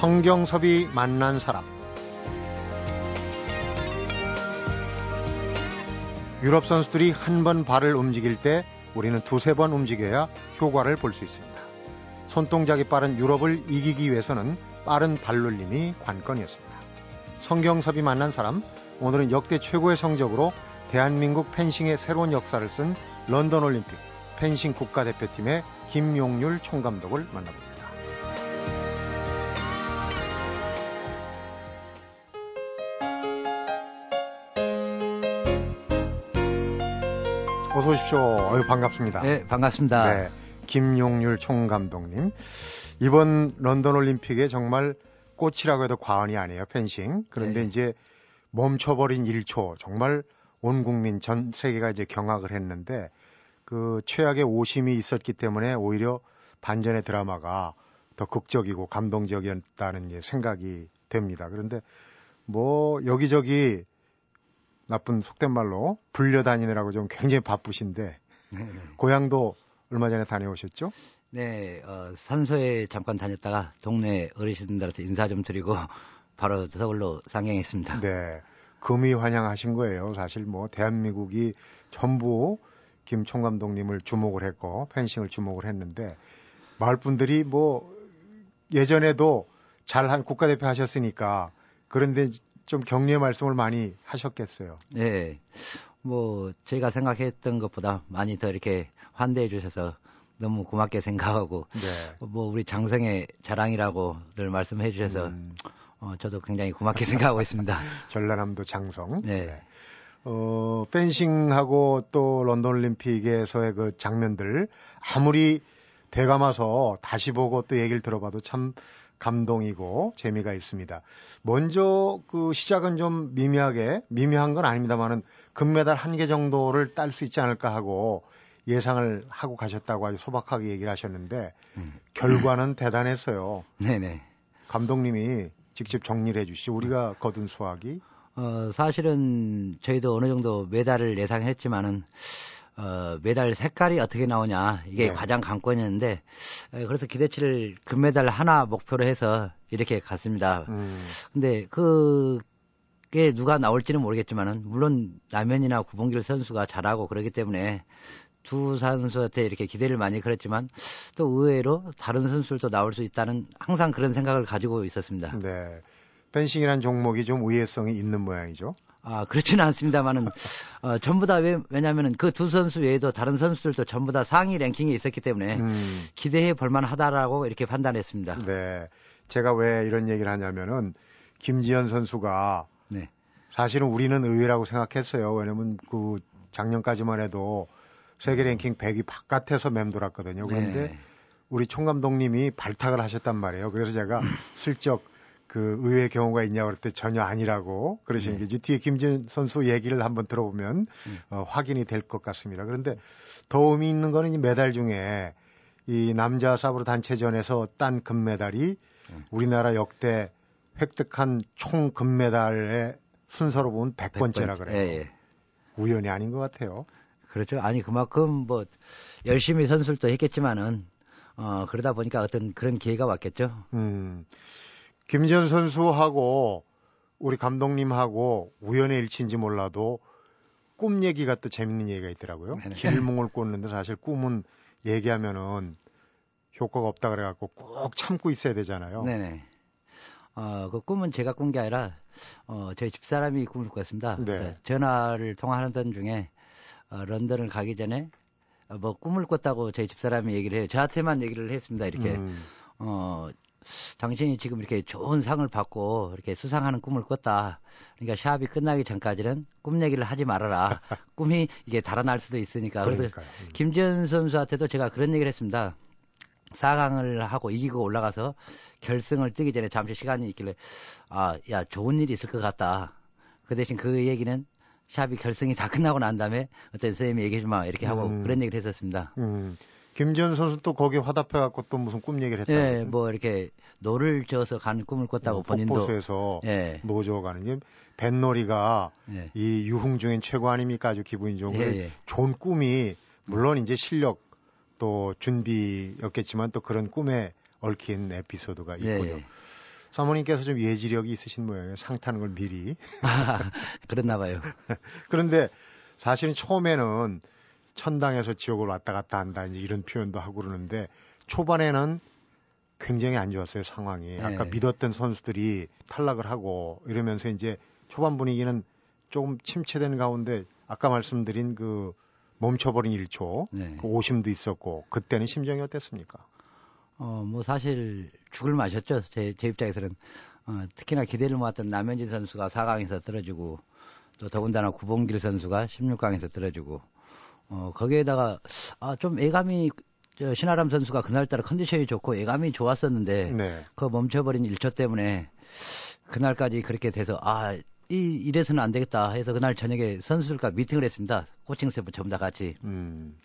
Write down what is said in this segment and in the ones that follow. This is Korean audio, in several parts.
성경섭이 만난 사람 유럽 선수들이 한 번 발을 움직일 때 우리는 두세 번 움직여야 효과를 볼 수 있습니다. 손동작이 빠른 유럽을 이기기 위해서는 빠른 발놀림이 관건이었습니다. 성경섭이 만난 사람, 오늘은 역대 최고의 성적으로 대한민국 펜싱의 새로운 역사를 쓴 런던 올림픽 펜싱 국가대표팀의 김용률 총감독을 만나봅니다. 어서 오십시오. 어유 반갑습니다. 네, 반갑습니다. 네, 김용률 총감독님. 이번 런던 올림픽에 정말 꽃이라고 해도 과언이 아니에요. 펜싱. 그런데 네. 이제 멈춰버린 1초. 정말 온 국민 전 세계가 이제 경악을 했는데 그 최악의 오심이 있었기 때문에 오히려 반전의 드라마가 더 극적이고 감동적이었다는 생각이 됩니다. 그런데 뭐 여기저기 나쁜 속된 말로 불려다니느라고 좀 굉장히 바쁘신데 네네. 네. 고향도 얼마 전에 다녀오셨죠? 네, 어, 산소에 잠깐 다녔다가 동네 어르신들한테 인사 좀 드리고 바로 서울로 상경했습니다. 네, 금이 환영하신 거예요. 사실 뭐 대한민국이 전부 김 총 감독님을 주목을 했고 펜싱을 주목을 했는데 마을 분들이 뭐 예전에도 잘한 국가대표 하셨으니까 그런데 좀 격려의 말씀을 많이 하셨겠어요. 네. 뭐 저희가 생각했던 것보다 많이 더 이렇게 환대해 주셔서 너무 고맙게 생각하고 네. 뭐 우리 장성의 자랑이라고 늘 말씀해 주셔서 음. 어, 저도 굉장히 고맙게 생각하고 있습니다. 전라남도 장성. 네. 네. 어, 펜싱하고 또 런던 올림픽에서의 그 장면들 아무리 되감아서 다시 보고 또 얘기를 들어봐도 참 감동이고 재미가 있습니다. 먼저 그 시작은 좀 미미하게 미미한 건 아닙니다만은 금메달 한 개 정도를 딸 수 있지 않을까 하고 예상을 하고 가셨다고 아주 소박하게 얘기를 하셨는데 음. 결과는 음. 대단했어요. 네네. 감독님이 직접 정리를 해주시죠. 우리가 거둔 수확이 어, 사실은 저희도 어느 정도 메달을 예상했지만은 어, 메달 색깔이 어떻게 나오냐 이게 네. 가장 관건이었는데 에, 그래서 기대치를 금메달 하나 목표로 해서 이렇게 갔습니다. 음. 근데 그게 누가 나올지는 모르겠지만은 물론 남현이나 구봉길 선수가 잘하고 그러기 때문에 두 선수한테 이렇게 기대를 많이 걸었지만 또 의외로 다른 선수들도 나올 수 있다는 항상 그런 생각을 가지고 있었습니다. 네. 펜싱이라는 종목이 좀 우회성이 있는 모양이죠. 아, 그렇지는 않습니다만은, 어, 전부 다 왜, 왜냐면은 그 두 선수 외에도 다른 선수들도 전부 다 상위 랭킹에 있었기 때문에 음. 기대해 볼만 하다라고 이렇게 판단했습니다. 네. 제가 왜 이런 얘기를 하냐면은 김지현 선수가 네. 사실은 우리는 의외라고 생각했어요. 왜냐면 그 작년까지만 해도 세계 랭킹 100위 바깥에서 맴돌았거든요. 그런데 네. 우리 총감독님이 발탁을 하셨단 말이에요. 그래서 제가 슬쩍 그 의외의 경우가 있냐고 그럴 때 전혀 아니라고 그러시는 네. 게 뒤에 김진 선수 얘기를 한번 들어보면 음. 어, 확인이 될 것 같습니다. 그런데 더 의미 있는 거는 이 메달 중에 이 남자 사브로 단체전에서 딴 금메달이 음. 우리나라 역대 획득한 총 금메달의 순서로 보면 100번째라 그래요. 예, 예. 우연이 아닌 것 같아요. 그렇죠. 아니 그만큼 뭐 열심히 선수도 했겠지만은 어 그러다 보니까 어떤 그런 기회가 왔겠죠. 음. 김지현 선수하고 우리 감독님하고 우연의 일치인지 몰라도 꿈 얘기가 또 재밌는 얘기가 있더라고요. 길몽을 꽂는데 사실 꿈은 얘기하면은 효과가 없다 그래갖고 꼭 참고 있어야 되잖아요. 네네. 어, 그 꿈은 제가 꾼 게 아니라, 어, 저희 집사람이 꿈을 꿨습니다. 네. 전화를 통화하는 중에, 어, 런던을 가기 전에, 어, 뭐 꿈을 꿨다고 저희 집사람이 얘기를 해요. 저한테만 얘기를 했습니다. 이렇게, 음. 어, 당신이 지금 이렇게 좋은 상을 받고 이렇게 수상하는 꿈을 꿨다. 그러니까 샵이 끝나기 전까지는 꿈 얘기를 하지 말아라. 꿈이 이게 달아날 수도 있으니까. 그래서 음. 김지현 선수한테도 제가 그런 얘기를 했습니다. 4강을 하고 이기고 올라가서 결승을 뛰기 전에 잠시 시간이 있길래 아, 야, 좋은 일이 있을 것 같다. 그 대신 그 얘기는 시합이 결승이 다 끝나고 난 다음에 어떤 선생님이 얘기해 주마 이렇게 하고 음. 그런 얘기를 했었습니다. 음. 김지연 선수 또 거기 화답해갖고 또 무슨 꿈 얘기를 했다고. 예, 뭐 이렇게 노를 저어서 가는 꿈을 꿨다고 어, 본인도. 폭포수에서 예. 노 저어 가는 게 뱃놀이가 예. 이 유흥 중엔 최고 아닙니까? 아주 기분이 좋은. 예, 예. 좋은 꿈이 물론 이제 실력 또 준비였겠지만 또 그런 꿈에 얽힌 에피소드가 예, 있고요. 예. 사모님께서 좀 예지력이 있으신 모양이에요. 상 타는 걸 미리. 아, 그랬나 봐요. 그런데 사실은 처음에는 천당에서 지옥을 왔다 갔다 한다 이제 이런 표현도 하고 그러는데 초반에는 굉장히 안 좋았어요 상황이. 네. 아까 믿었던 선수들이 탈락을 하고 이러면서 이제 초반 분위기는 조금 침체된 가운데 아까 말씀드린 그 멈춰버린 1초, 네. 그 오심도 있었고 그때는 심정이 어땠습니까? 어, 뭐 사실 죽을 마셨죠. 제, 제 입장에서는 어, 특히나 기대를 모았던 남현진 선수가 4강에서 떨어지고 또 더군다나 구봉길 선수가 16강에서 떨어지고 어, 거기에다가 아, 좀 애감이 저 신아람 선수가 그날따라 컨디션이 좋고 예감이 좋았었는데 네. 그 멈춰버린 1초 때문에 그날까지 그렇게 돼서 아, 이 이래서는 안 되겠다 해서 그날 저녁에 선수들과 미팅을 했습니다. 코칭 스태프 전부 다 같이. 음.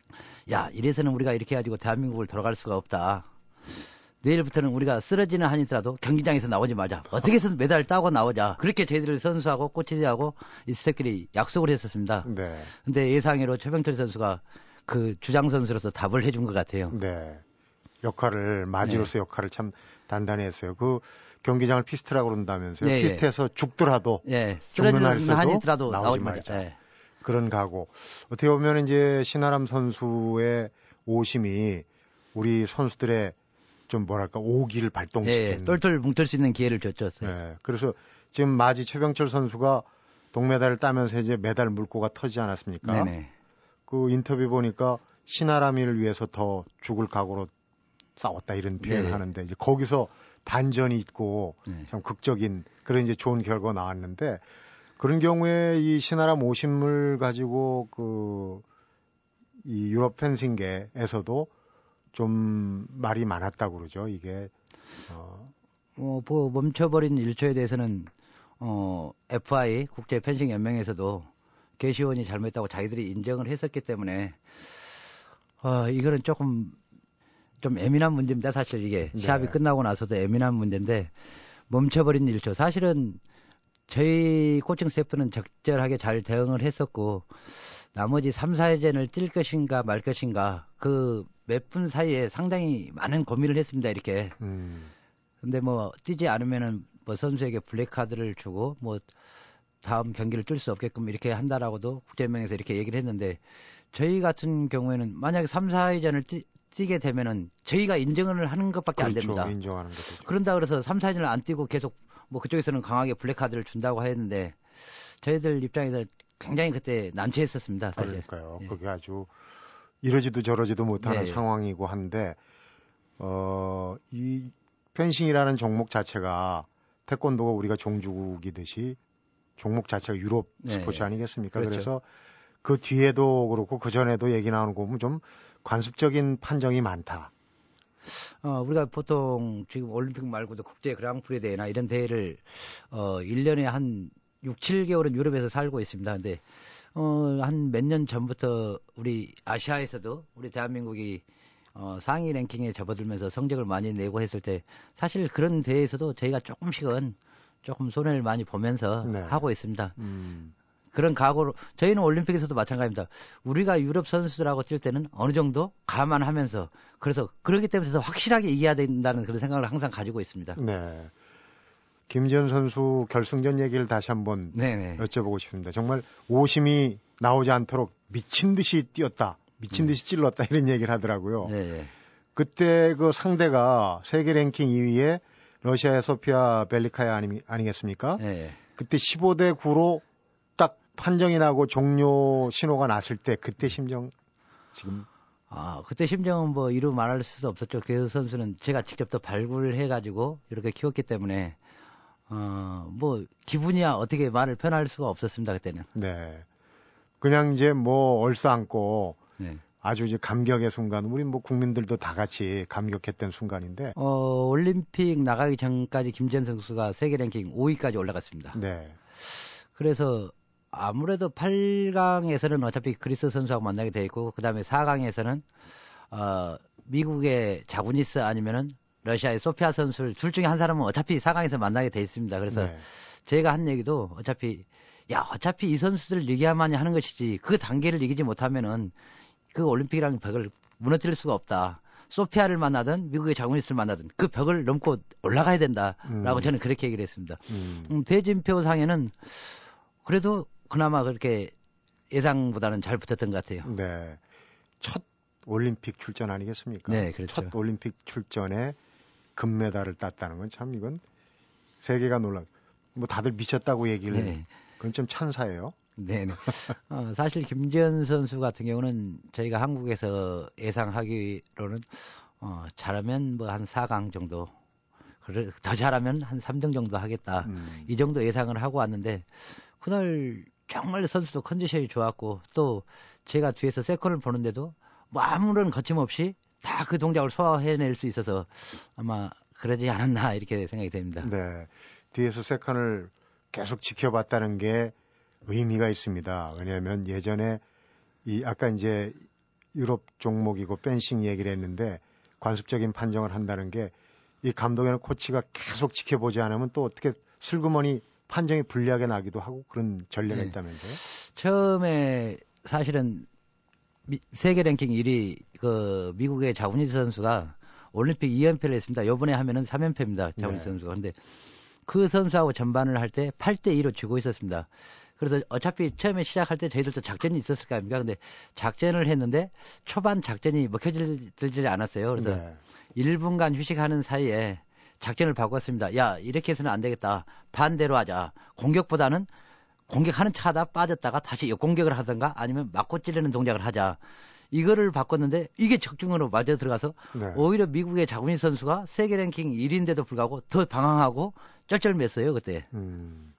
야, 이래서는 우리가 이렇게 해가지고 대한민국을 돌아갈 수가 없다. 내일부터는 우리가 쓰러지는 한이더라도 경기장에서 나오지 말자. 어떻게 해서 메달 따고 나오자. 그렇게 저희들 선수하고 코치들하고 이 스태프들이 약속을 했었습니다. 네. 근데 예상외로 최병철 선수가 그 주장 선수로서 답을 해준 것 같아요. 네. 역할을 맏이로서 네. 역할을 참 단단히 했어요. 그 경기장을 피스트라고 그런다면서요. 네, 피스트에서 죽더라도 네. 죽는 한이 있더라도 나오지, 말자. 말자. 네. 그런 각오. 어떻게 보면 이제 신아람 선수의 오심이 우리 선수들의 좀 뭐랄까 오기를 발동시킨 네, 똘똘 뭉칠 수 있는 기회를 줬죠. 네, 그래서 지금 맏이 최병철 선수가 동메달을 따면서 이제 메달 물고가 터지지 않았습니까? 네네. 그 인터뷰 보니까 신아람이를 위해서 더 죽을 각오로 싸웠다 이런 표현을 네. 하는데 이제 거기서 반전이 있고 네. 참 극적인 그런 이제 좋은 결과가 나왔는데 그런 경우에 이 신아람 오심을 가지고 그 이 유럽 펜싱계에서도 좀 말이 많았다고 그러죠. 이게 어, 어 뭐 멈춰버린 일초에 대해서는 어 FI 국제 펜싱 연맹에서도 개시원이 잘못했다고 자기들이 인정을 했었기 때문에 어, 이거는 조금 좀 예민한 문제입니다. 사실 이게 네. 시합이 끝나고 나서도 예민한 문제인데 멈춰버린 일초. 사실은 저희 코칭 스태프는 적절하게 잘 대응을 했었고 나머지 3, 4회전을 뛸 것인가 말 것인가 그 몇 분 사이에 상당히 많은 고민을 했습니다. 이렇게. 음. 근데 뭐 뛰지 않으면은 뭐 선수에게 블랙 카드를 주고 뭐 다음 경기를 뛸 수 없게끔 이렇게 한다라고도 국제연맹에서 이렇게 얘기를 했는데 저희 같은 경우에는 만약에 3, 4회전을 뛰, 뛰게 되면은 저희가 인정을 하는 것밖에 그렇죠, 안 됩니다. 인정하는 거죠. 그런다 그래서 3, 4회전을 안 뛰고 계속 뭐 그쪽에서는 강하게 블랙카드를 준다고 했는데 저희들 입장에서 굉장히 그때 난처했었습니다. 사실. 그러니까요. 예. 그게 아주 이러지도 저러지도 못하는 네. 상황이고 한데 어, 이 펜싱이라는 종목 자체가 태권도가 우리가 종주국이듯이 종목 자체가 유럽 네. 스포츠 아니겠습니까? 그렇죠. 그래서 그 뒤에도 그렇고 그 전에도 얘기 나오는 거 보면 좀 관습적인 판정이 많다. 어, 우리가 보통 지금 올림픽 말고도 국제 그랑프리 대회나 이런 대회를 어, 1년에 한 6, 7개월은 유럽에서 살고 있습니다. 근데 어, 한 몇 년 전부터 우리 아시아에서도 우리 대한민국이 어, 상위 랭킹에 접어들면서 성적을 많이 내고 했을 때 사실 그런 대회에서도 저희가 조금씩은 조금 손해를 많이 보면서 네. 하고 있습니다. 음. 그런 각오로 저희는 올림픽에서도 마찬가지입니다. 우리가 유럽 선수들하고 뛸 때는 어느 정도 감안하면서 그래서 그러기 때문에 더 확실하게 이겨야 된다는 그런 생각을 항상 가지고 있습니다. 네. 김지현 선수 결승전 얘기를 다시 한번 네네. 여쭤보고 싶습니다. 정말 오심이 나오지 않도록 미친 듯이 뛰었다, 미친 음. 듯이 찔렀다 이런 얘기를 하더라고요. 네네. 그때 그 상대가 세계 랭킹 2위에 러시아의 소피아 벨리카야 아니, 아니겠습니까? 네. 그때 15대 9로 딱 판정이 나고 종료 신호가 났을 때 그때 심정 지금 아 그때 심정은 뭐 이루 말할 수 없었죠. 그 선수는 제가 직접 또 발굴을 해가지고 이렇게 키웠기 때문에 어 뭐 기분이야 어떻게 말을 표현할 수가 없었습니다 그때는. 네. 그냥 이제 뭐 얼싸안고 네. 아주 이제 감격의 순간, 우리 뭐 국민들도 다 같이 감격했던 순간인데. 어, 올림픽 나가기 전까지 김지현 선수가 세계 랭킹 5위까지 올라갔습니다. 네. 그래서 아무래도 8강에서는 어차피 그리스 선수하고 만나게 돼 있고, 그 다음에 4강에서는, 어, 미국의 자구니스 아니면은 러시아의 소피아 선수를 둘 중에 한 사람은 어차피 4강에서 만나게 돼 있습니다. 그래서 네. 제가 한 얘기도 어차피 야 어차피 이 선수들을 이겨야만이 하는 것이지 그 단계를 이기지 못하면은 그 올림픽이라는 벽을 무너뜨릴 수가 없다. 소피아를 만나든 미국의 장군이스를 만나든 그 벽을 넘고 올라가야 된다라고 음. 저는 그렇게 얘기를 했습니다. 음. 음, 대진표 상에는 그래도 그나마 그렇게 예상보다는 잘 붙었던 것 같아요. 네. 첫 올림픽 출전 아니겠습니까? 네, 그렇죠. 첫 올림픽 출전에 금메달을 땄다는 건 참 이건 세계가 놀라. 뭐 다들 미쳤다고 얘기를. 네. 그건 좀 찬사예요. 네네. 어, 사실 김지현 선수 같은 경우는 저희가 한국에서 예상하기로는 어, 잘하면 뭐 한 4강 정도, 그래, 더 잘하면 한 3등 정도 하겠다. 음. 이 정도 예상을 하고 왔는데 그날 정말 선수도 컨디션이 좋았고 또 제가 뒤에서 세컨을 보는데도 뭐 아무런 거침없이 다 그 동작을 소화해낼 수 있어서 아마 그러지 않았나 이렇게 생각이 됩니다. 네. 뒤에서 세컨을 계속 지켜봤다는 게 의미가 있습니다. 왜냐하면 예전에 이 아까 이제 유럽 종목이고 펜싱 얘기를 했는데 관습적인 판정을 한다는 게 이 감독이나 코치가 계속 지켜보지 않으면 또 어떻게 슬그머니 판정이 불리하게 나기도 하고 그런 전례가 네. 있다면서요? 처음에 사실은 미, 세계 랭킹 1위 그 미국의 자훈이 선수가 올림픽 2연패를 했습니다. 요번에 하면은 3연패입니다. 자훈이 네. 선수가. 근데 그 선수하고 전반을 할 때 8대 2로 지고 있었습니다. 그래서 어차피 처음에 시작할 때 저희들도 작전이 있었을 거 아닙니까? 근데 작전을 했는데 초반 작전이 먹혀들지 않았어요. 그래서 네. 1분간 휴식하는 사이에 작전을 바꿨습니다. 야, 이렇게 해서는 안 되겠다. 반대로 하자. 공격보다는 공격하는 차다 빠졌다가 다시 공격을 하든가 아니면 맞고 찌르는 동작을 하자. 이거를 바꿨는데 이게 적중으로 맞아 들어가서 네. 오히려 미국의 자군인 선수가 세계 랭킹 1위인데도 불구하고 더 방황하고 쩔쩔맸어요 그때. 음.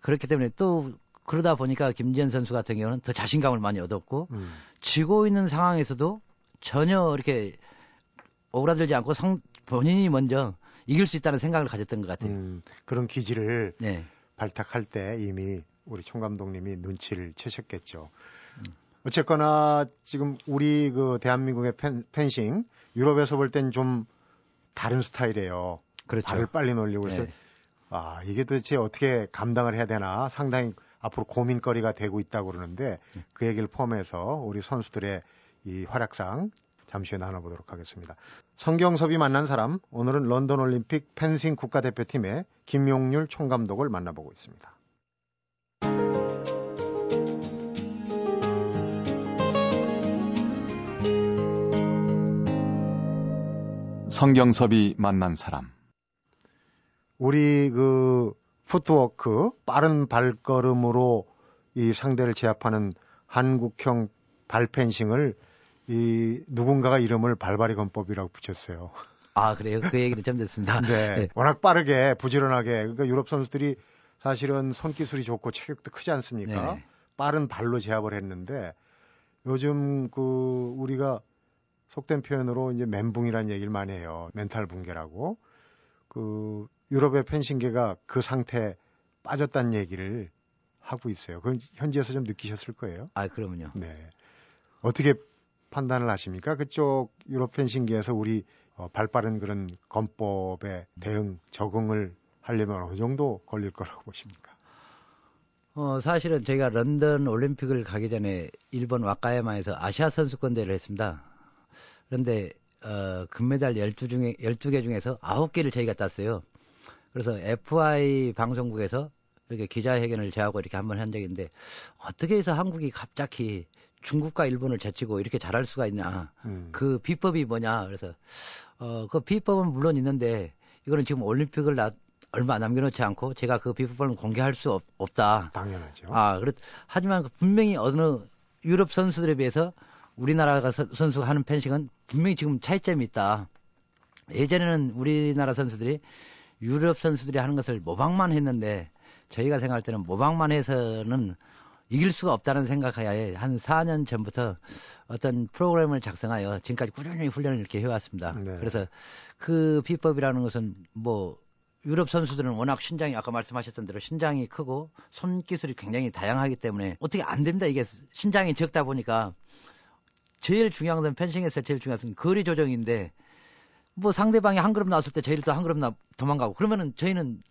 그렇기 때문에 또 그러다 보니까 김지현 선수 같은 경우는 더 자신감을 많이 얻었고 음. 지고 있는 상황에서도 전혀 이렇게 오그라들지 않고 성, 본인이 먼저 이길 수 있다는 생각을 가졌던 것 같아요. 음, 그런 기질을 네. 발탁할 때 이미 우리 총 감독님이 눈치를 채셨겠죠. 음. 어쨌거나 지금 우리 그 대한민국의 펜, 펜싱 유럽에서 볼 땐 좀 다른 스타일이에요. 그렇죠. 발을 빨리 놀리고 그래서 네. 아, 이게 도대체 어떻게 감당을 해야 되나 상당히 앞으로 고민거리가 되고 있다고 그러는데 네. 그 얘기를 포함해서 우리 선수들의 이 활약상 잠시 후에 나눠보도록 하겠습니다. 성경섭이 만난 사람, 오늘은 런던 올림픽 펜싱 국가대표팀의 김용률 총감독을 만나보고 있습니다. 성경섭이 만난 사람. 우리 그 푸트워크 빠른 발걸음으로 이 상대를 제압하는 한국형 발펜싱을 이 누군가가 이름을 발발이 건법이라고 붙였어요. 아 그래요? 그 얘기는 좀 됐습니다. 네. 네. 워낙 빠르게 부지런하게 그러니까 유럽 선수들이 사실은 손기술이 좋고 체격도 크지 않습니까? 네. 빠른 발로 제압을 했는데 요즘 그 우리가 속된 표현으로 이제 멘붕이라는 얘기를 많이 해요. 멘탈 붕괴라고. 그 유럽의 펜싱계가 그 상태에 빠졌다는 얘기를 하고 있어요. 그건 현지에서 좀 느끼셨을 거예요. 아, 그러면요. 네. 어떻게 판단을 하십니까? 그쪽 유럽 펜싱계에서 우리 어, 발빠른 그런 검법에 대응, 적응을 하려면 어느 정도 걸릴 거라고 보십니까? 어, 사실은 저희가 런던 올림픽을 가기 전에 일본 와카야마에서 아시아 선수권 대회를 했습니다. 그런데 어, 금메달 12 중에 12개 중에서 9개를 저희가 땄어요. 그래서 FI 방송국에서 이렇게 기자회견을 제하고 이렇게 한번 한 있는데 어떻게 해서 한국이 갑자기 중국과 일본을 제치고 이렇게 잘할 수가 있냐. 음. 그 비법이 뭐냐. 그래서 어, 그 비법은 물론 있는데 이거는 지금 올림픽을 나, 얼마 남겨놓지 않고 제가 그 비법을 공개할 수 없, 없다. 당연하죠. 아, 그렇, 하지만 분명히 어느 유럽 선수들에 비해서 우리나라가 서, 선수가 하는 펜싱은 분명히 지금 차이점이 있다. 예전에는 우리나라 선수들이 유럽 선수들이 하는 것을 모방만 했는데 저희가 생각할 때는 모방만 해서는 이길 수가 없다는 생각하에 한 4년 전부터 어떤 프로그램을 작성하여 지금까지 꾸준히 훈련을 이렇게 해왔습니다. 네. 그래서 그 비법이라는 것은 뭐 유럽 선수들은 워낙 신장이 아까 말씀하셨던 대로 신장이 크고 손기술이 굉장히 다양하기 때문에 어떻게 안 됩니다. 이게 신장이 적다 보니까 제일 중요한 건 펜싱에서 제일 중요한 건 거리 조정인데 뭐 상대방이 한 그룹 나왔을 때 저희들도 한 그룹 나 도망가고 그러면은 저희는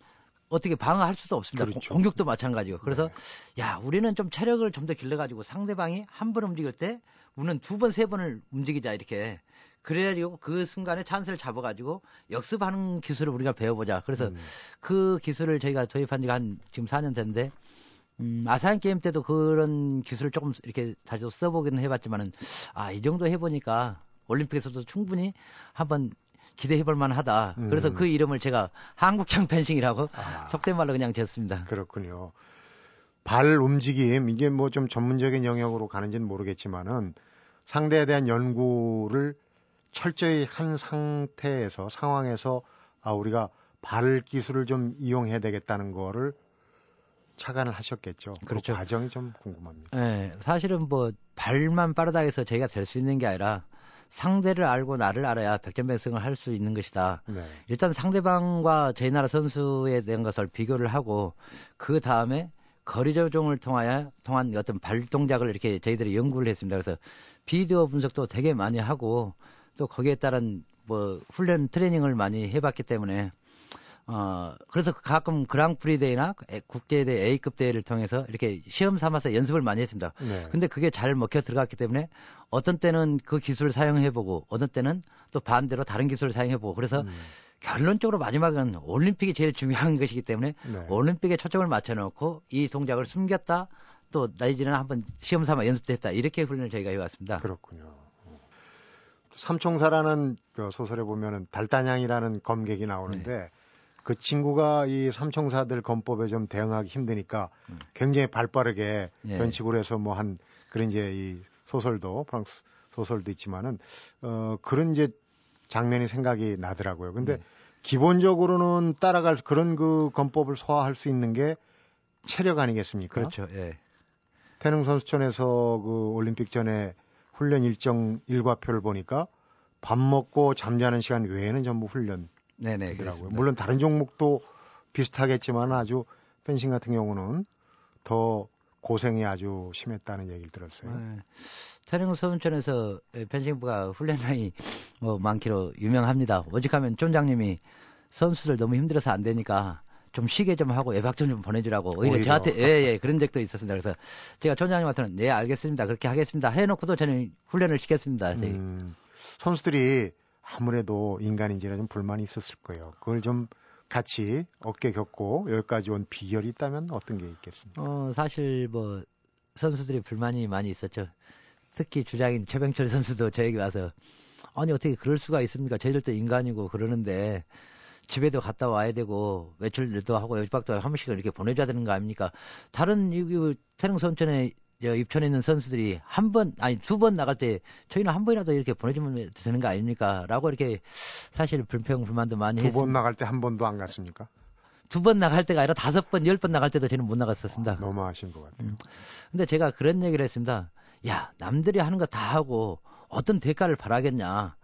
어떻게 방어할 수도 없습니다. 그렇죠. 공격도 마찬가지고. 그래서 네. 야 우리는 좀 체력을 좀 더 길러가지고 상대방이 한 번 움직일 때 우리는 두 번, 세 번을 움직이자 이렇게 그래가지고 그 순간에 찬스를 잡아가지고 역습하는 기술을 우리가 배워보자. 그래서 음. 그 기술을 저희가 도입한 지가 한 지금 4년 됐는데 음, 아시안 게임 때도 그런 기술을 조금 이렇게 자주 써보기는 해봤지만은 아 이 정도 해보니까 올림픽에서도 충분히 한번 기대해볼 만하다. 음. 그래서 그 이름을 제가 한국형 펜싱이라고 아. 속된 말로 그냥 지었습니다. 그렇군요. 발 움직임 이게 뭐 좀 전문적인 영역으로 가는지는 모르겠지만은 상대에 대한 연구를 철저히 한 상태에서 상황에서 아 우리가 발 기술을 좀 이용해야 되겠다는 거를 착안을 하셨겠죠. 그 그렇죠. 그 과정이 좀 궁금합니다. 네, 사실은 뭐 발만 빠르다 해서 저희가 될 수 있는 게 아니라 상대를 알고 나를 알아야 백전백승을 할 수 있는 것이다. 네. 일단 상대방과 저희 나라 선수에 대한 것을 비교를 하고 그 다음에 거리 조종을 통하여 통한 어떤 발 동작을 이렇게 저희들이 연구를 했습니다. 그래서 비디오 분석도 되게 많이 하고 또 거기에 따른 뭐 훈련 트레이닝을 많이 해봤기 때문에 어 그래서 가끔 그랑프리 대회나 국제대 A급 대회를 통해서 이렇게 시험 삼아서 연습을 많이 했습니다. 네. 근데 그게 잘 먹혀 들어갔기 때문에 어떤 때는 그 기술을 사용해보고 어떤 때는 또 반대로 다른 기술을 사용해보고 그래서 음. 결론적으로 마지막은 올림픽이 제일 중요한 것이기 때문에 네. 올림픽에 초점을 맞춰놓고 이 동작을 숨겼다 또 내지는 한번 시험 삼아 연습도 했다 이렇게 훈련을 저희가 해왔습니다. 그렇군요. 삼총사라는 그 소설에 보면은 달단양이라는 검객이 나오는데 네. 그 친구가 이 삼총사들 검법에 좀 대응하기 힘드니까 음. 굉장히 발빠르게 네. 연식으로 해서 뭐 한 그런 이제 이 소설도 프랑스 소설도 있지만은 어 그런 이제 장면이 생각이 나더라고요. 근데 네. 기본적으로는 따라갈 그런 그 검법을 소화할 수 있는 게 체력 아니겠습니까? 그렇죠. 예. 태릉 선수촌에서 그 올림픽 전에 훈련 일정 일과표를 보니까 밥 먹고 잠자는 시간 외에는 전부 훈련 이더라고요. 물론 다른 종목도 비슷하겠지만 아주 펜싱 같은 경우는 더 고생이 아주 심했다는 얘기를 들었어요. 네. 태릉 서운촌에서 펜싱부가 훈련량이 뭐 많기로 유명합니다. 오직하면 촌장님이 선수들 너무 힘들어서 안 되니까 좀 쉬게 좀 하고 예박 좀, 좀 보내주라고 오히려, 오히려. 저한테 예, 예, 그런 적도 있었습니다. 그래서 제가 촌장님한테는 네 알겠습니다. 그렇게 하겠습니다. 해놓고도 저는 훈련을 시켰습니다. 음, 선수들이 아무래도 인간인지라 좀 불만이 있었을 거예요. 그걸 좀 같이 어깨 겪고 여기까지 온 비결이 있다면 어떤 게 있겠습니까? 어, 사실 뭐 선수들이 불만이 많이 있었죠. 특히 주장인 최병철 선수도 저에게 와서 아니 어떻게 그럴 수가 있습니까? 저희들도 인간이고 그러는데 집에도 갔다 와야 되고 외출도 하고 외박도 한 번씩은 이렇게 보내줘야 되는 거 아닙니까? 다른 이 태릉 선천에 입천에 있는 선수들이 한 번 아니 두 번 나갈 때 저희는 한 번이라도 이렇게 보내주면 되는 거 아닙니까?라고 이렇게 사실 불평 불만도 많이 했습니다. 두번 나갈 때 한 번도 안 갔습니까? 두 번 나갈 때가 아니라 다섯 번, 열 번 나갈 때도 저는 못 나갔었습니다. 아, 너무 하신 것 같아요. 음. 근데 제가 그런 얘기를 했습니다. 야, 남들이 하는 거 다 하고 어떤 대가를 바라겠냐.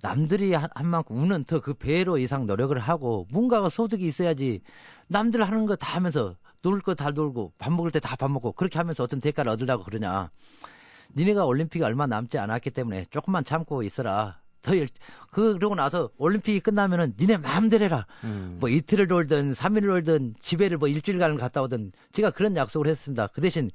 남들이 한, 만큼 우는 더 그 배로 이상 노력을 하고 뭔가가 소득이 있어야지 남들 하는 거 다 하면서 놀 거 다 놀고 밥 먹을 때 다 밥 먹고 그렇게 하면서 어떤 대가를 얻으려고 그러냐. 니네가 올림픽이 얼마 남지 않았기 때문에 조금만 참고 있어라. 더 일, 그, 그러고 나서 올림픽이 끝나면은 니네 마음대로 해라. 음. 뭐 이틀을 놀든 3일을 놀든 집에를 뭐 일주일간을 갔다 오든 제가 그런 약속을 했습니다. 그 대신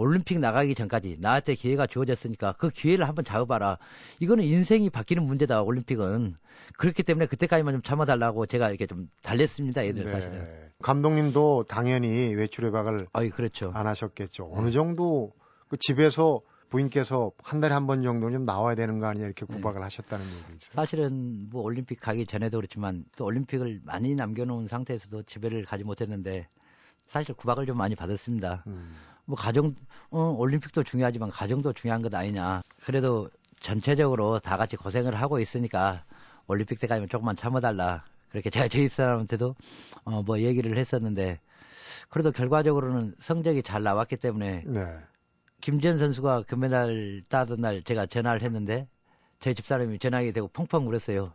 올림픽 나가기 전까지 나한테 기회가 주어졌으니까 그 기회를 한번 잡아봐라. 이거는 인생이 바뀌는 문제다. 올림픽은 그렇기 때문에 그때까지만 좀 참아달라고 제가 이렇게 좀 달랬습니다. 애들 네. 사실은. 감독님도 당연히 외출 아이, 그렇죠. 안 하셨겠죠. 어느 정도 그 집에서 부인께서 한 달에 한 번 정도는 좀 나와야 되는 거 아니냐 이렇게 네. 구박을 네. 하셨다는 얘기죠. 사실은 뭐 올림픽 가기 전에도 그렇지만 또 올림픽을 많이 남겨놓은 상태에서도 집에를 가지 못했는데 사실 구박을 좀 많이 받았습니다. 음. 뭐 가정 어, 올림픽도 중요하지만 가정도 중요한 것 아니냐. 그래도 전체적으로 다 같이 고생을 하고 있으니까 올림픽 때까지만 조금만 참아달라. 그렇게 제가 저희 사람한테도 어, 뭐 얘기를 했었는데 그래도 결과적으로는 성적이 잘 나왔기 때문에 네. 김지현 선수가 금메달 따던 날 제가 전화를 했는데 저희 집사람이 전화하게 되고 펑펑 울었어요.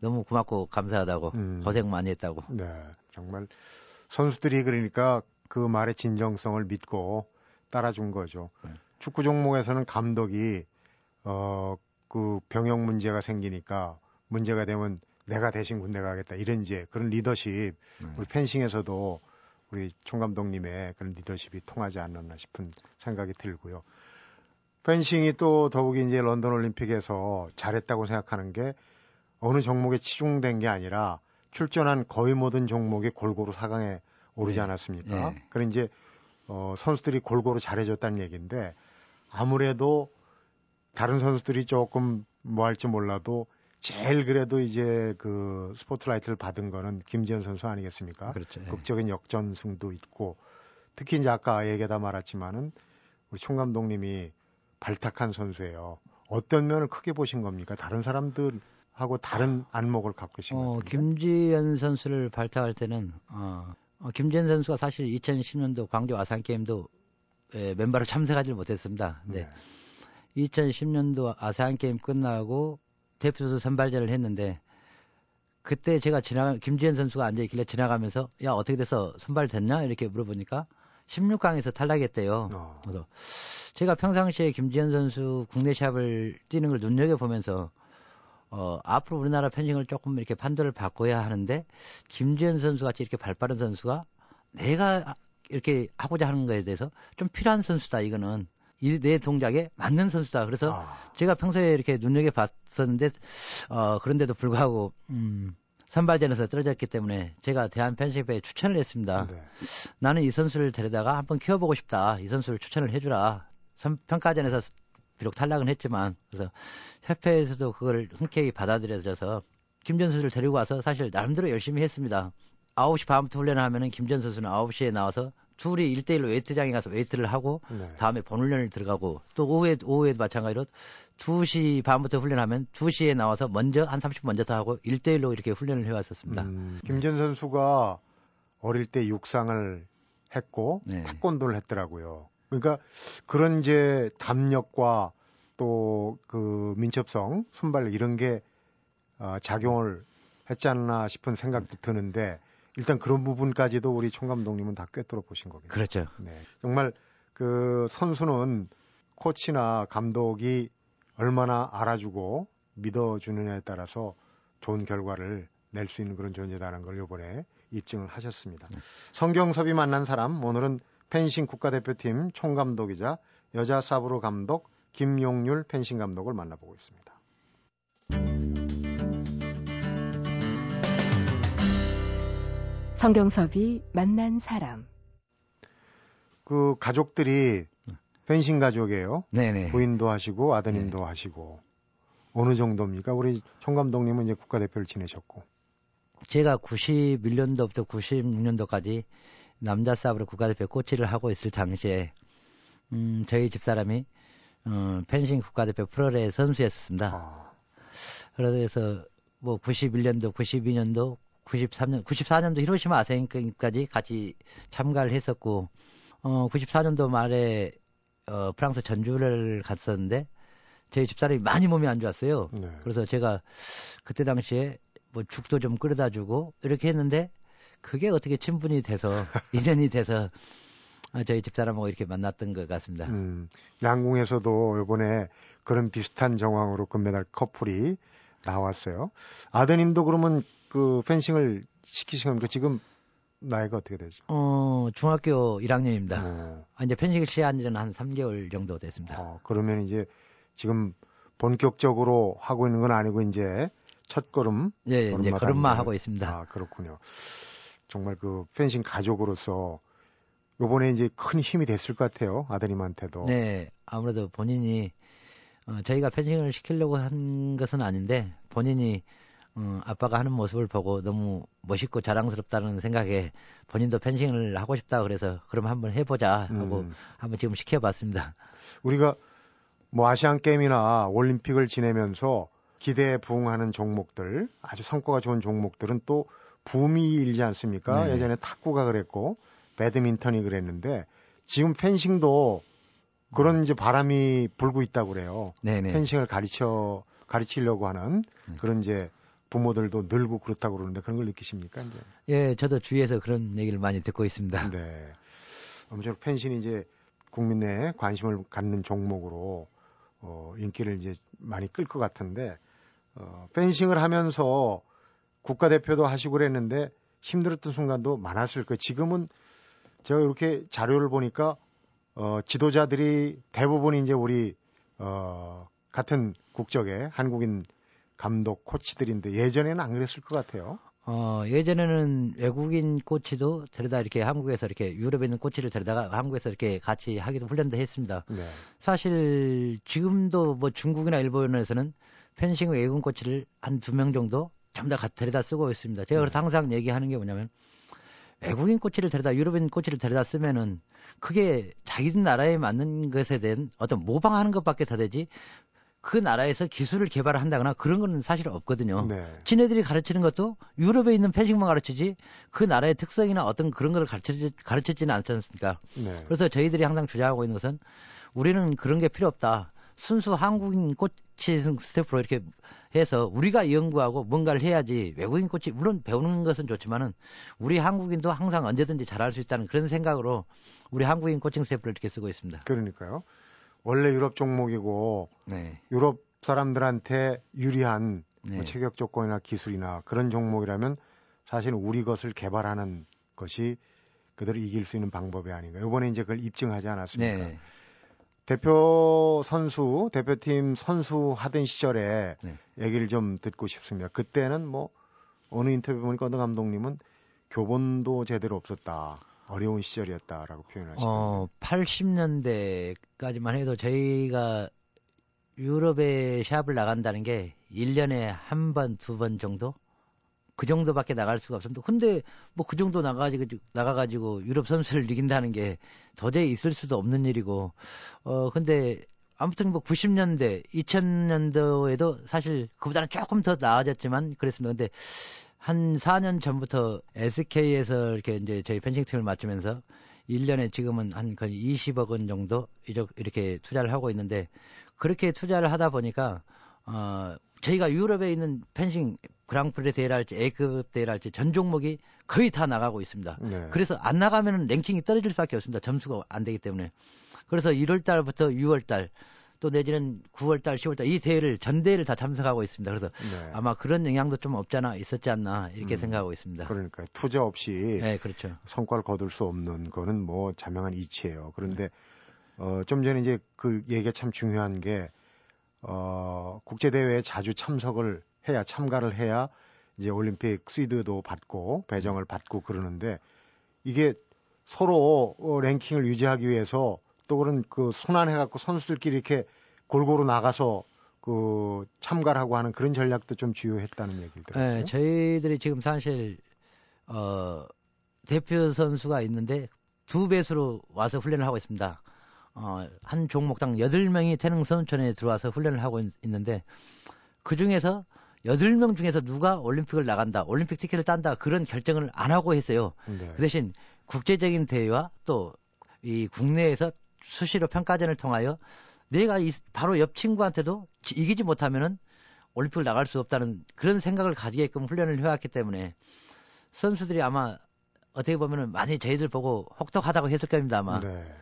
너무 고맙고 감사하다고 음. 고생 많이 했다고. 네, 정말 선수들이 그러니까 그 말의 진정성을 믿고 따라준 거죠. 네. 축구 종목에서는 감독이 어 그 병역 문제가 생기니까 문제가 되면 내가 대신 군대 가겠다 이런 이제 그런 리더십 네. 우리 펜싱에서도 우리 총 감독님의 그런 리더십이 통하지 않았나 싶은 생각이 들고요. 펜싱이 또 더욱이 이제 런던 올림픽에서 잘했다고 생각하는 게 어느 종목에 치중된 게 아니라 출전한 거의 모든 종목이 골고루 4강에 오르지 네. 않았습니까? 네. 그런 이제 어, 선수들이 골고루 잘해줬다는 얘기인데 아무래도 다른 선수들이 조금 뭐 할지 몰라도 제일 그래도 이제 그 스포트라이트를 받은 거는 김지현 선수 아니겠습니까? 그렇죠. 예. 극적인 역전승도 있고 특히 이제 아까 얘기하다 말았지만은 우리 총 감독님이 발탁한 선수예요. 어떤 면을 크게 보신 겁니까? 다른 사람들하고 다른 안목을 갖고 계신 것 어, 김지현 선수를 발탁할 때는 어, 어, 김지현 선수가 사실 2010년도 광주 아산 게임도 예, 멤버로 참석하지 못했습니다. 네. 네. 2010년도 아세안 게임 끝나고 대표 선수 선발전을 했는데 그때 제가 지나 김지현 선수가 앉아 있길래 지나가면서 야 어떻게 돼서 선발됐냐 이렇게 물어보니까 16강에서 탈락했대요. 어. 그래서 제가 평상시에 김지현 선수 국내 시합을 뛰는 걸 눈여겨 보면서 어, 앞으로 우리나라 펜싱을 조금 이렇게 판도를 바꿔야 하는데 김지현 선수 같이 이렇게 발 빠른 선수가 내가 이렇게 하고자 하는 거에 대해서 좀 필요한 선수다 이거는 이내 동작에 맞는 선수다. 그래서 아. 제가 평소에 이렇게 눈여겨 봤었는데 어 그런데도 불구하고 음 선발전에서 떨어졌기 때문에 제가 대한 펜싱협회에 추천을 했습니다. 네. 나는 이 선수를 데려다가 한번 키워보고 싶다. 이 선수를 추천을 해주라. 선, 평가전에서 비록 탈락은 했지만 그래서 협회에서도 그걸 흔쾌히 받아들여져서 김지연 선수를 데리고 와서 사실 나름대로 열심히 했습니다. 9시 반부터 훈련을 하면은 김지연 선수는 9시에 나와서 둘이 1대1로 웨이트장에 가서 웨이트를 하고 네. 다음에 본훈련을 들어가고 또 오후에 오후에도 마찬가지로 2시 반부터 훈련하면 2시에 나와서 먼저 한 30분 먼저 더 하고 1대1로 이렇게 훈련을 해 왔었습니다. 음, 김지연 선수가 어릴 때 육상을 했고 네. 태권도를 했더라고요. 그러니까 그런 이제 담력과 또 그 민첩성, 순발력 이런 게 어, 작용을 했지 않나 싶은 생각도 드는데 일단 그런 부분까지도 우리 총 감독님은 다 꿰뚫어 보신 거겠네요. 그렇죠. 네. 정말 그 선수는 코치나 감독이 얼마나 알아주고 믿어주느냐에 따라서 좋은 결과를 낼 수 있는 그런 존재다는 걸 이번에 입증을 하셨습니다. 네. 성경섭이 만난 사람 오늘은 펜싱 국가대표팀 총감독이자 여자 사브로 감독 김용률 펜싱 감독을 만나보고 있습니다. 성경섭이 만난 사람. 그 가족들이 펜싱 가족이에요. 네네. 부인도 하시고 아드님도 네. 하시고 어느 정도입니까? 우리 총 감독님은 이제 국가대표를 지내셨고. 제가 91년도부터 96년도까지 남자 사브로 국가대표 코치를 하고 있을 당시에 음, 저희 집사람이 어, 펜싱 국가대표 프로레 선수였었습니다. 아. 그래서 뭐 91년도, 92년도, 93년, 94년도 히로시마 아세안게임까지 같이 참가를 했었고, 어, 94년도 말에, 어, 프랑스 전주를 갔었는데, 저희 집사람이 많이 몸이 안 좋았어요. 네. 그래서 제가 그때 당시에 뭐 죽도 좀 끓여다 주고, 이렇게 했는데, 그게 어떻게 친분이 돼서, 인연이 돼서, 어, 저희 집사람하고 이렇게 만났던 것 같습니다. 음, 양궁에서도 이번에 그런 비슷한 정황으로 금메달 커플이 나왔어요. 아드님도 그러면 그 펜싱을 시키신 겁니까? 지금 나이가 어떻게 되죠? 어, 중학교 1학년입니다. 어. 아, 이제 펜싱을 시작한 지는 한 3개월 정도 됐습니다. 어, 그러면 이제 지금 본격적으로 하고 있는 건 아니고 이제 첫 걸음. 예, 예 이제 걸음만 하고 있습니다. 아, 그렇군요. 정말 그 펜싱 가족으로서 요번에 이제 큰 힘이 됐을 것 같아요. 아드님한테도. 네. 아무래도 본인이 어, 저희가 펜싱을 시키려고 한 것은 아닌데 본인이 어, 아빠가 하는 모습을 보고 너무 멋있고 자랑스럽다는 생각에 본인도 펜싱을 하고 싶다 그래서 그럼 한번 해보자 하고 음. 한번 지금 시켜봤습니다. 우리가 뭐 아시안 게임이나 올림픽을 지내면서 기대에 부응하는 종목들 아주 성과가 좋은 종목들은 또 붐이 일지 않습니까? 네. 예전에 탁구가 그랬고 배드민턴이 그랬는데 지금 펜싱도 그런 이제 바람이 불고 있다고 그래요. 네네. 펜싱을 가르쳐 가르치려고 하는 네. 그런 이제 부모들도 늘고 그렇다고 그러는데 그런 걸 느끼십니까 이제? 예, 저도 주위에서 그런 얘기를 많이 듣고 있습니다. 네. 아무쪼록 펜싱이 이제 국민 내에 관심을 갖는 종목으로 어, 인기를 이제 많이 끌 것 같은데 어, 펜싱을 하면서 국가대표도 하시고 그랬는데 힘들었던 순간도 많았을 거예요. 지금은 제가 이렇게 자료를 보니까 어, 지도자들이 대부분 이제 우리 어, 같은 국적의 한국인 감독 코치들인데 예전에는 안 그랬을 것 같아요. 어, 예전에는 외국인 코치도 데려다 이렇게 한국에서 이렇게 유럽에 있는 코치를 데려다가 한국에서 이렇게 같이 하기도 훈련도 했습니다. 네. 사실 지금도 뭐 중국이나 일본에서는 펜싱 외국인 코치를 한 두 명 정도 전부 다 데려다 쓰고 있습니다. 제가 그래서 네. 항상 얘기하는 게 뭐냐면 외국인 코치를 데려다 유럽인 코치를 데려다 쓰면은 그게 자기 나라에 맞는 것에 대한 어떤 모방하는 것밖에 더 되지 그 나라에서 기술을 개발을 한다거나 그런 거는 사실 없거든요. 네. 지네들이 가르치는 것도 유럽에 있는 펜싱만 가르치지 그 나라의 특성이나 어떤 그런 거를 가르치, 가르치지는 않지 않습니까? 네. 그래서 저희들이 항상 주장하고 있는 것은 우리는 그런 게 필요 없다. 순수 한국인 코칭 스태프로 이렇게 해서 우리가 연구하고 뭔가를 해야지 외국인 코치 물론 배우는 것은 좋지만은 우리 한국인도 항상 언제든지 잘할 수 있다는 그런 생각으로 우리 한국인 코칭 스태프를 이렇게 쓰고 있습니다. 그러니까요. 원래 유럽 종목이고 네. 유럽 사람들한테 유리한 뭐 네. 뭐 체격 조건이나 기술이나 그런 종목이라면 사실 우리 것을 개발하는 것이 그들을 이길 수 있는 방법이 아닌가. 이번에 이제 그걸 입증하지 않았습니까? 네. 대표 선수, 대표팀 선수 하던 시절에 네. 얘기를 좀 듣고 싶습니다. 그때는 뭐 어느 인터뷰 보니까 어느 감독님은 교본도 제대로 없었다. 어려운 시절이었다라고 표현하시네요. 어, 80년대까지만 해도 저희가 유럽에 시합을 나간다는 게 1년에 한 번, 두 번 정도? 그 정도밖에 나갈 수가 없습니다. 근데 뭐 그 정도 나가가지고, 나가가지고 유럽 선수를 이긴다는 게 도저히 있을 수도 없는 일이고, 어, 근데 아무튼 뭐 90년대, 2000년도에도 사실 그보다는 조금 더 나아졌지만 그랬습니다. 근데 한 4년 전부터 SK에서 이렇게 이제 저희 펜싱팀을 맡으면서 1년에 지금은 한 거의 20억 원 정도 이렇게 투자를 하고 있는데 그렇게 투자를 하다 보니까 어 저희가 유럽에 있는 펜싱 그랑프리 대회랄지 A급 대회랄지 전 종목이 거의 다 나가고 있습니다. 네. 그래서 안 나가면 랭킹이 떨어질 수밖에 없습니다. 점수가 안 되기 때문에. 그래서 1월 달부터 6월 달 또 내지는 9월 달, 10월 달 이 대회를 전 대회를 다 참석하고 있습니다. 그래서 네. 아마 그런 영향도 좀 없잖아 있었지 않나 이렇게 음, 생각하고 있습니다. 그러니까 투자 없이 네, 그렇죠. 성과를 거둘 수 없는 거는 뭐 자명한 이치예요. 그런데 어, 좀 전에 이제 그 얘기가 참 중요한 게 어, 국제 대회에 자주 참석을 해야 참가를 해야 이제 올림픽 시드도 받고 배정을 받고 그러는데 이게 서로 어, 랭킹을 유지하기 위해서 또 그런 그 순환해갖고 선수들끼리 이렇게 골고루 나가서 그 참가를 하고 하는 그런 전략도 좀 주요했다는 얘기를 들었어요. 네, 저희들이 지금 사실 어 대표 선수가 있는데 두 배수로 와서 훈련을 하고 있습니다. 어, 한 종목당 8명이 태릉 선천에 들어와서 훈련을 하고 있, 는데그 중에서 8명 중에서 누가 올림픽을 나간다, 올림픽 티켓을 딴다 그런 결정을 안 하고 했어요. 네. 그 대신 국제적인 대회와 또 이 국내에서 수시로 평가전을 통하여 내가 이, 바로 옆 친구한테도 이기지 못하면은 올림픽을 나갈 수 없다는 그런 생각을 가지게끔 훈련을 해왔기 때문에 선수들이 아마 어떻게 보면은 많이 저희들 보고 혹독하다고 했을 겁니다 아마. 네.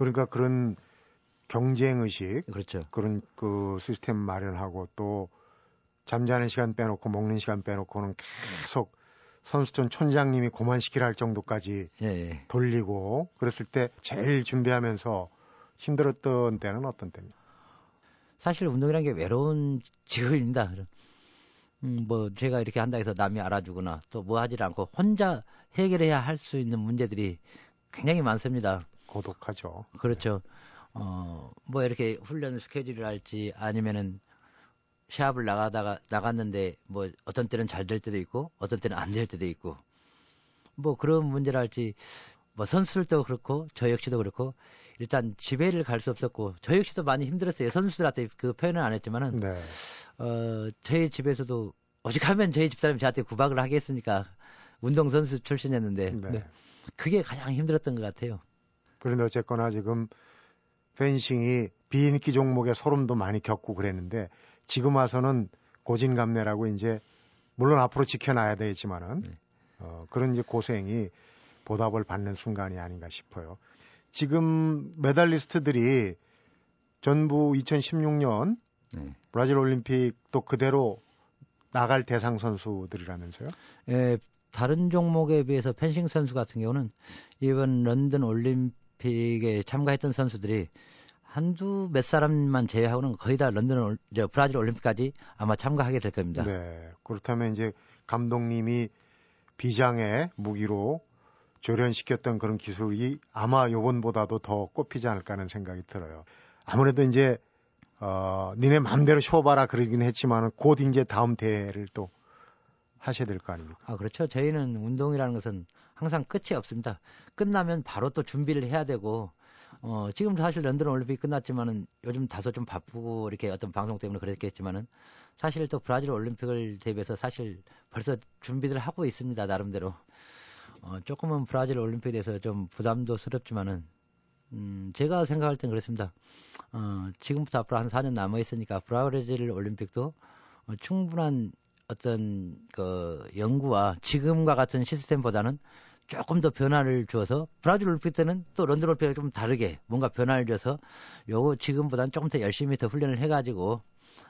그러니까 그런 경쟁 의식, 그렇죠. 그런 그 시스템 마련하고 또 잠자는 시간 빼놓고 먹는 시간 빼놓고는 계속 선수촌 촌장님이 고만시키라 할 정도까지 예, 예. 돌리고 그랬을 때 제일 준비하면서 힘들었던 때는 어떤 때입니까? 사실 운동이라는 게 외로운 직업입니다. 음, 뭐 제가 이렇게 한다 해서 남이 알아주거나 또 뭐 하지 않고 혼자 해결해야 할 수 있는 문제들이 굉장히 많습니다. 고독하죠. 그렇죠. 어, 뭐 이렇게 훈련 스케줄을 할지 아니면은 시합을 나가다가 나갔는데 뭐 어떤 때는 잘 될 때도 있고 어떤 때는 안 될 때도 있고 뭐 그런 문제랄지 뭐 선수들도 그렇고 저 역시도 그렇고 일단 집에를 갈 수 없었고 저 역시도 많이 힘들었어요 선수들한테 그 표현은 안 했지만은 네. 어 저희 집에서도 오직하면 저희 집사람이 저한테 구박을 하겠습니까 운동 선수 출신이었는데 네. 네. 그게 가장 힘들었던 것 같아요. 그런데 어쨌거나 지금 펜싱이 비인기 종목에 소름도 많이 겪고 그랬는데 지금 와서는 고진감래라고 이제 물론 앞으로 지켜놔야 되겠지만은 네. 어, 그런 이제 고생이 보답을 받는 순간이 아닌가 싶어요. 지금 메달리스트들이 전부 2016년 네. 브라질 올림픽 또 그대로 나갈 대상 선수들이라면서요? 예, 다른 종목에 비해서 펜싱 선수 같은 경우는 이번 런던 올림 픽에 참가했던 선수들이 한두 몇 사람만 제외하고는 거의 다 런던 저 브라질 올림픽까지 아마 참가하게 될 겁니다. 네. 그렇다면 이제 감독님이 비장의 무기로 조련시켰던 그런 기술이 아마 요번보다도 더 꼽히지 않을까 하는 생각이 들어요. 아무래도 이제 어 니네 맘대로 쇼봐라 그러긴 했지만은 곧 이제 다음 대회를 또 하셔야 될 거 아닙니까? 아 그렇죠. 저희는 운동이라는 것은 항상 끝이 없습니다. 끝나면 바로 또 준비를 해야 되고 어 지금 사실 런던 올림픽 끝났지만은 요즘 다소 좀 바쁘고 이렇게 어떤 방송 때문에 그랬겠지만은 사실 또 브라질 올림픽을 대비해서 사실 벌써 준비를 하고 있습니다. 나름대로. 어, 조금은 브라질 올림픽에 대해서 좀 부담도 스럽지만은, 음, 제가 생각할 땐 그렇습니다. 어, 지금부터 앞으로 한 4년 남아 있으니까 브라질 올림픽도 어, 충분한 어떤 그 연구와 지금과 같은 시스템보다는 조금 더 변화를 줘서 브라질 올림픽 때는 또 런던 올림픽과 좀 다르게 뭔가 변화를 줘서 요거 지금보다는 조금 더 열심히 더 훈련을 해가지고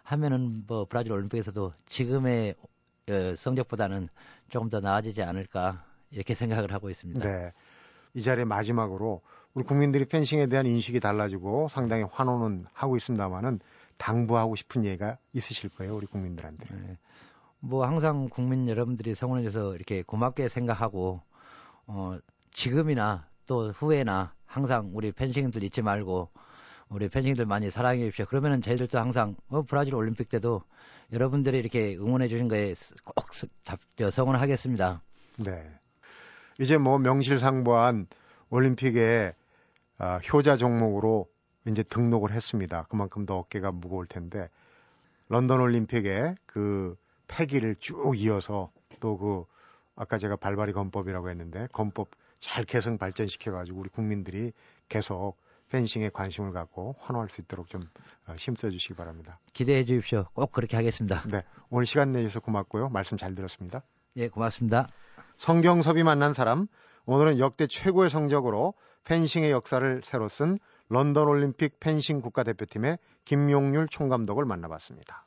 하면은 뭐 브라질 올림픽에서도 지금의 어, 성적보다는 조금 더 나아지지 않을까 이렇게 생각을 하고 있습니다. 네. 이 자리에 마지막으로 우리 국민들이 펜싱에 대한 인식이 달라지고 상당히 환호는 하고 있습니다만은 당부하고 싶은 얘기가 있으실 거예요, 우리 국민들한테. 네. 뭐 항상 국민 여러분들이 성원해줘서 이렇게 고맙게 생각하고 어 지금이나 또 후에나 항상 우리 펜싱들 잊지 말고 우리 펜싱들 많이 사랑해 주십시오. 그러면은 저희들도 항상 어, 브라질 올림픽 때도 여러분들이 이렇게 응원해 주신 거에 꼭 답, 성원을 하겠습니다. 네. 이제 뭐 명실상부한 올림픽에 아, 효자 종목으로 이제 등록을 했습니다. 그만큼 더 어깨가 무거울 텐데 런던 올림픽에 그 패기를 쭉 이어서 또 그 아까 제가 발발이 건법이라고 했는데 건법 잘 개성 발전시켜 가지고 우리 국민들이 계속 펜싱에 관심을 갖고 환호할 수 있도록 좀 어, 힘써 주시기 바랍니다. 기대해 주십시오. 꼭 그렇게 하겠습니다. 네. 오늘 시간 내주셔서 고맙고요. 말씀 잘 들었습니다. 예, 고맙습니다. 성경섭이 만난 사람, 오늘은 역대 최고의 성적으로 펜싱의 역사를 새로 쓴 런던 올림픽 펜싱 국가대표팀의 김용률 총감독을 만나봤습니다.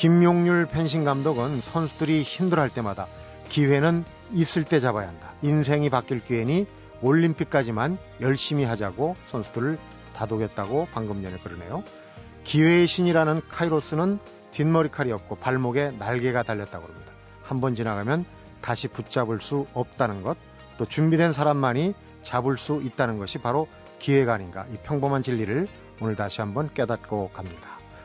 김용률 펜싱 감독은 선수들이 힘들어할 때마다 기회는 있을 때 잡아야 한다. 인생이 바뀔 기회니 올림픽까지만 열심히 하자고 선수들을 다독였다고 방금 전에 그러네요. 기회의 신이라는 카이로스는 뒷머리칼이 없고 발목에 날개가 달렸다고 합니다. 한 번 지나가면 다시 붙잡을 수 없다는 것, 또 준비된 사람만이 잡을 수 있다는 것이 바로 기회가 아닌가. 이 평범한 진리를 오늘 다시 한번 깨닫고 갑니다.